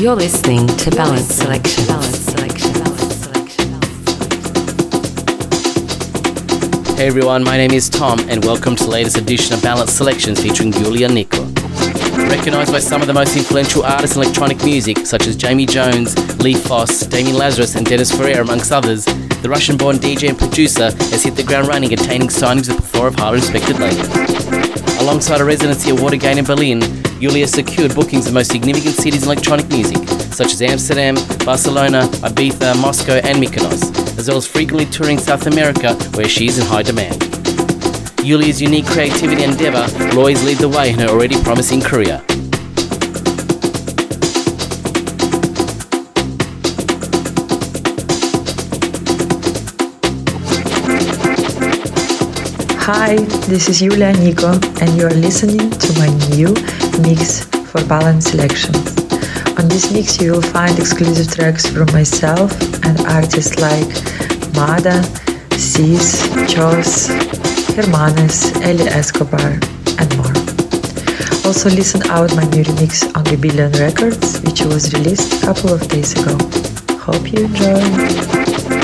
You're listening to Balance Selection. Balance Selection. Hey everyone, my name is Tom, and welcome to the latest edition of Balance Selections featuring Yulia Niko. Recognised by some of the most influential artists in electronic music, such as Jamie Jones, Lee Foss, Damian Lazarus, and Dennis Ferrer, amongst others, the Russian born DJ and producer has hit the ground running, attaining signings with a plethora of highly respected labels. Alongside a residency at Watergate in Berlin, Yulia secured bookings in most significant cities in electronic music, such as Amsterdam, Barcelona, Ibiza, Moscow, and Mykonos, as well as frequently touring South America, where she is in high demand. Yulia's unique creativity and endeavour will always lead the way in her already promising career. Hi, this is Yulia Niko, and you are listening to my new mix for Balance Selections. On this mix, you will find exclusive tracks from myself and artists like Mada, Sis, Chos, Hermanes, Eli Escobar, and more. Also, listen out my new remix on Rebellion Records, which was released a couple of days ago. Hope you enjoy.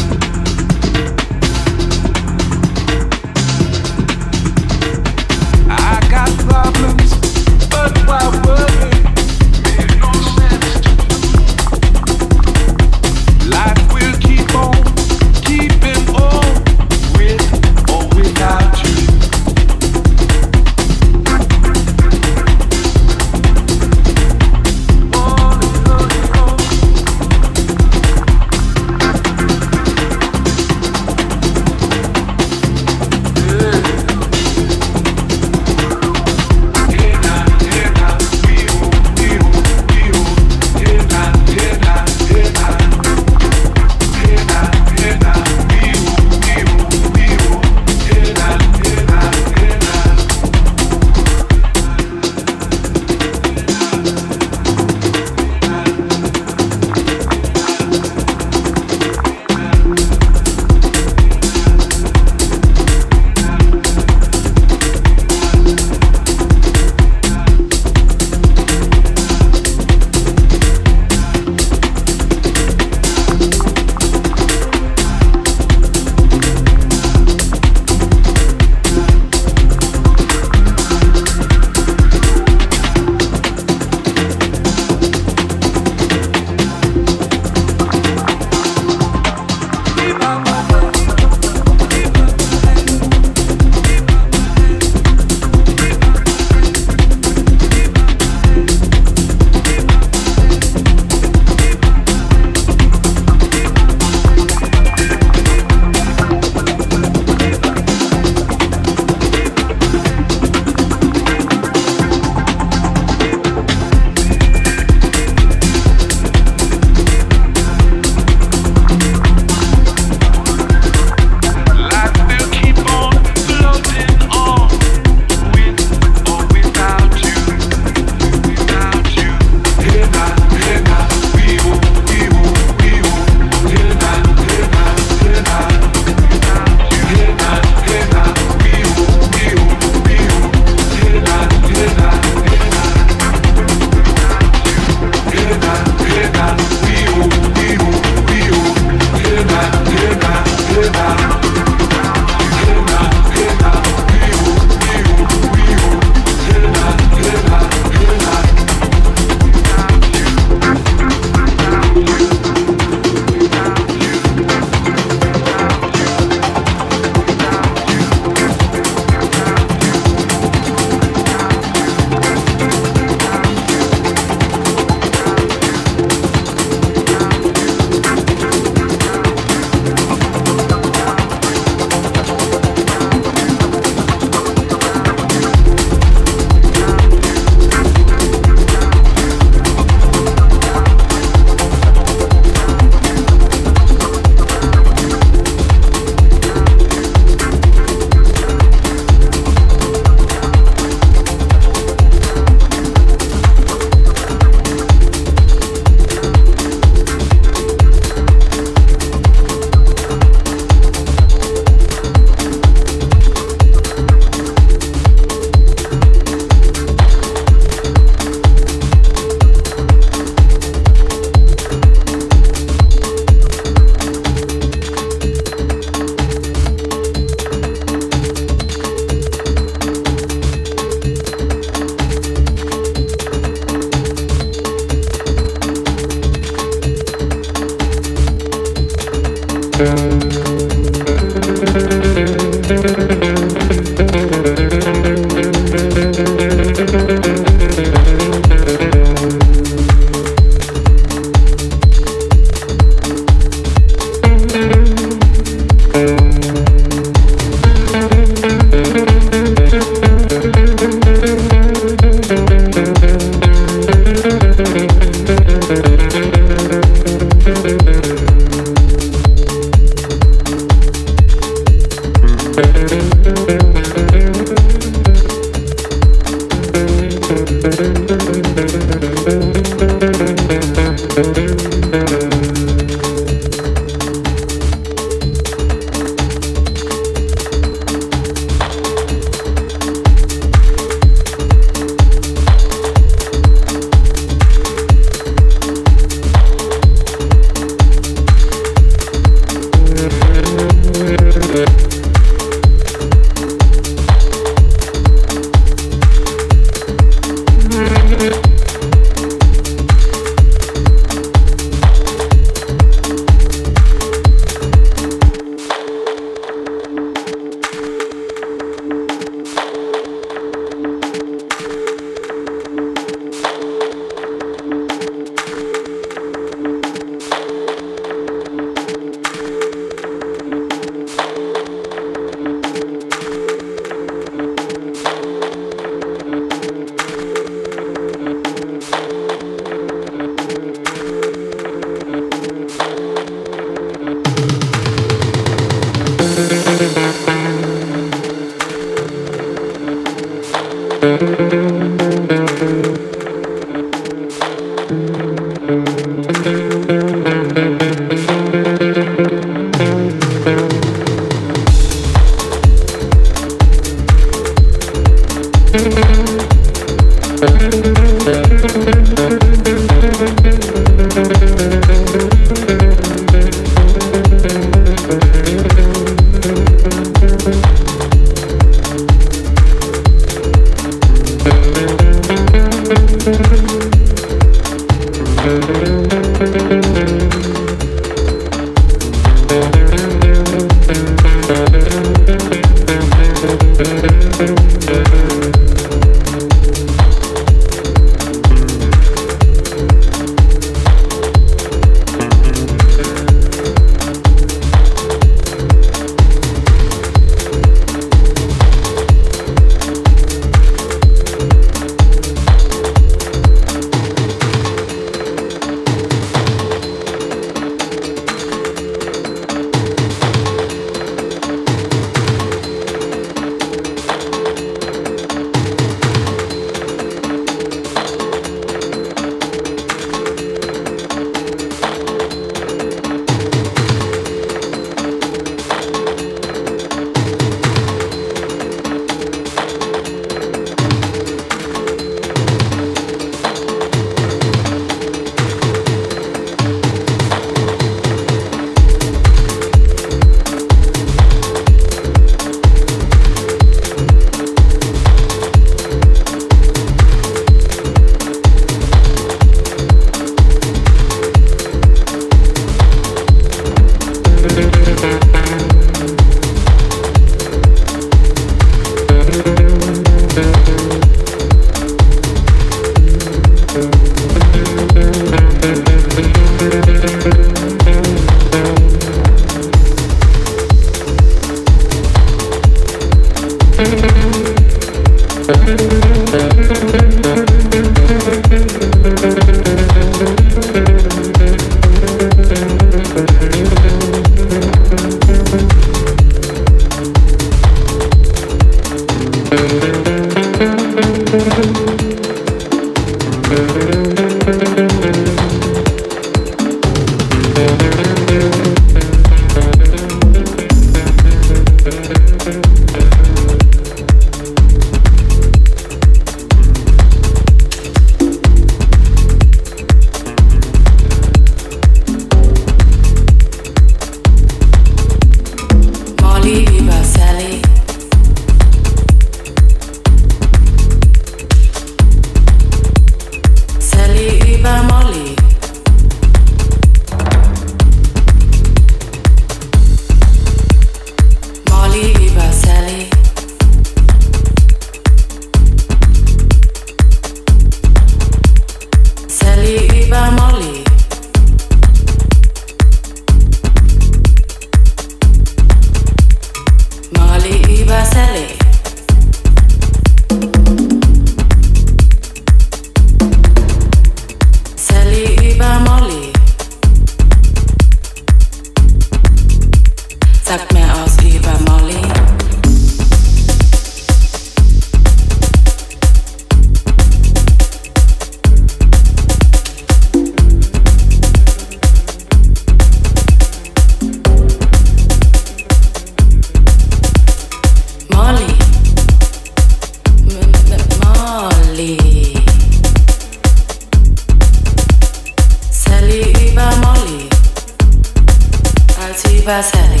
Molly über Sally,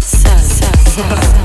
Sally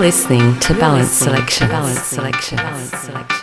listening to Balance Selection. Balance Selection. Balance Selection.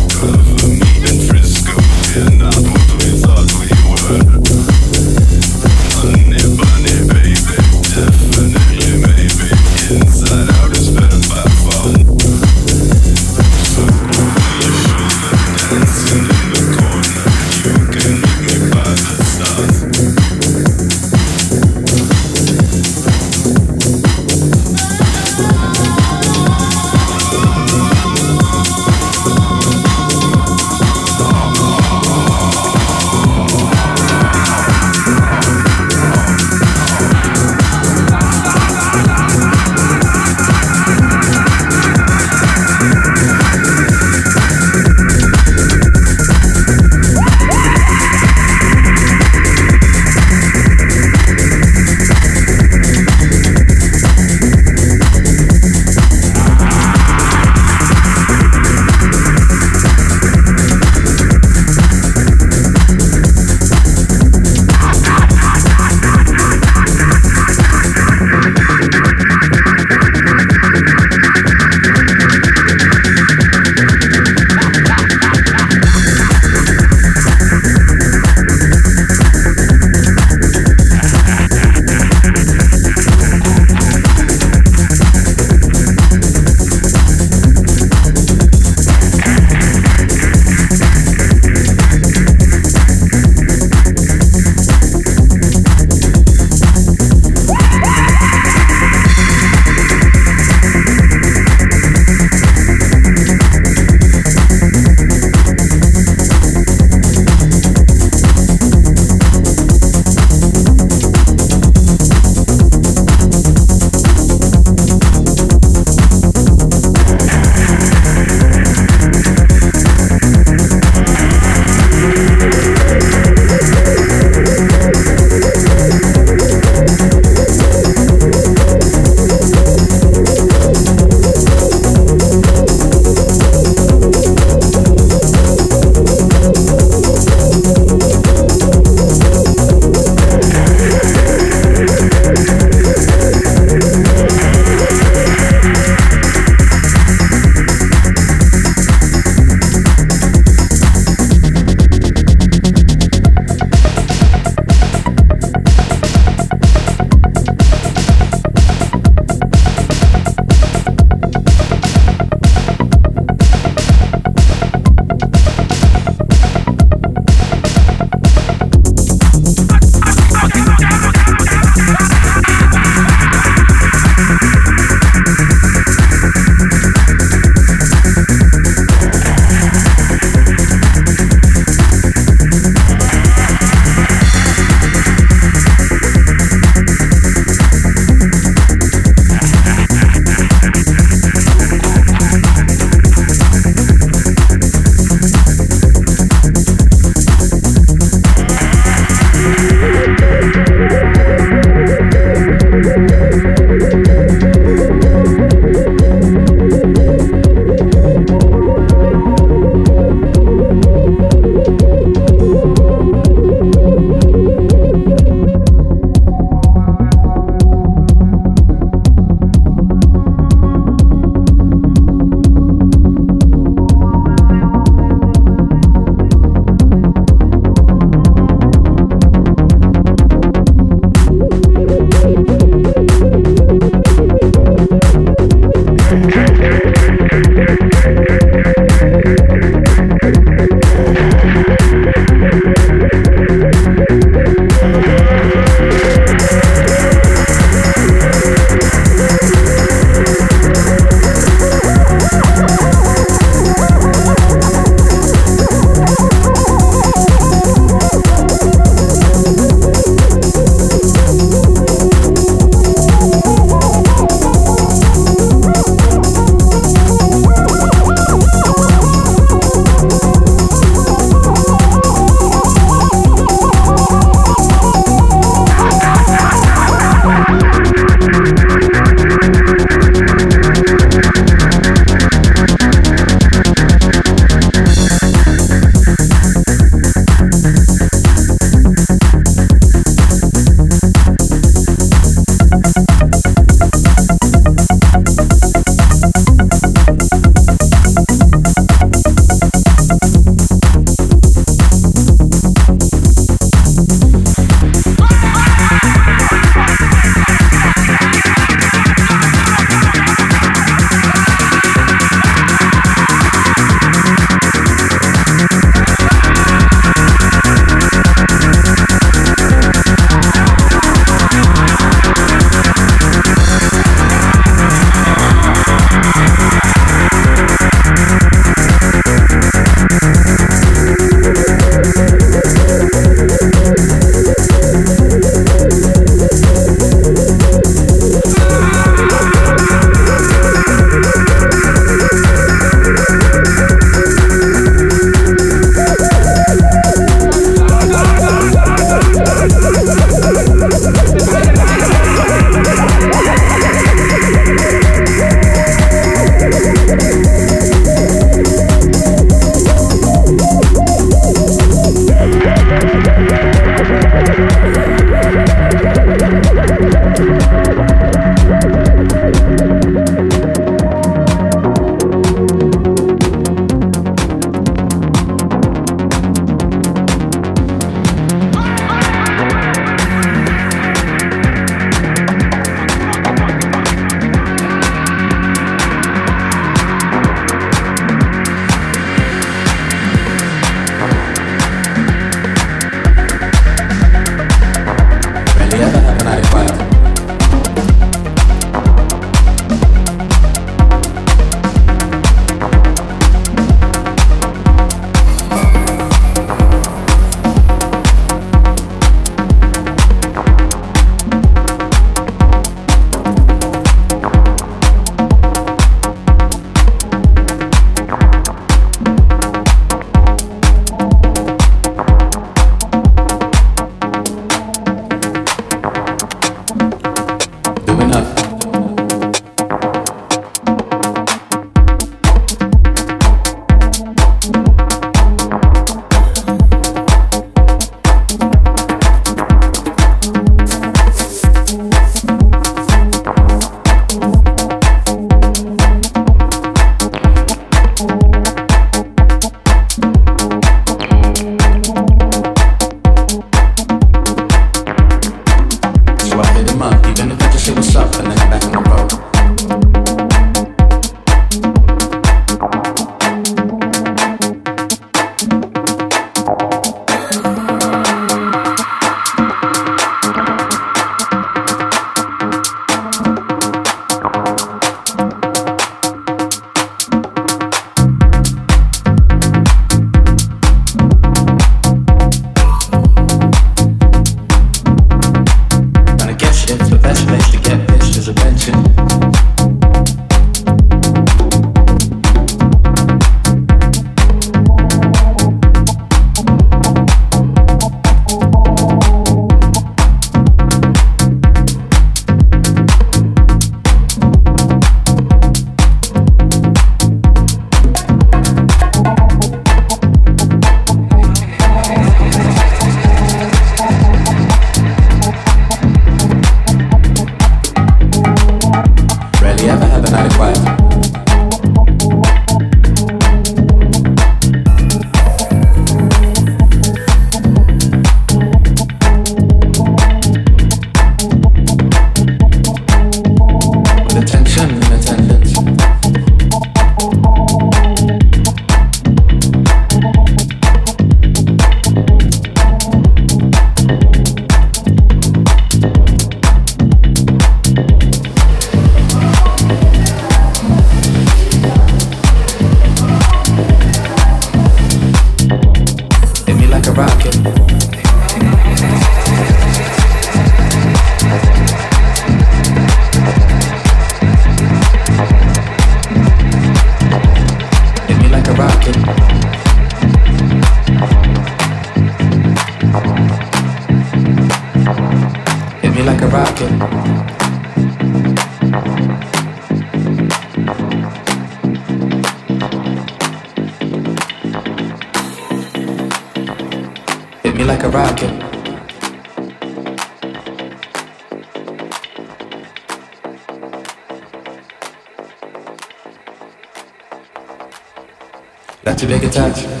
To make a touch.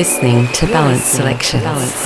Listening to Balance Selection. Balance.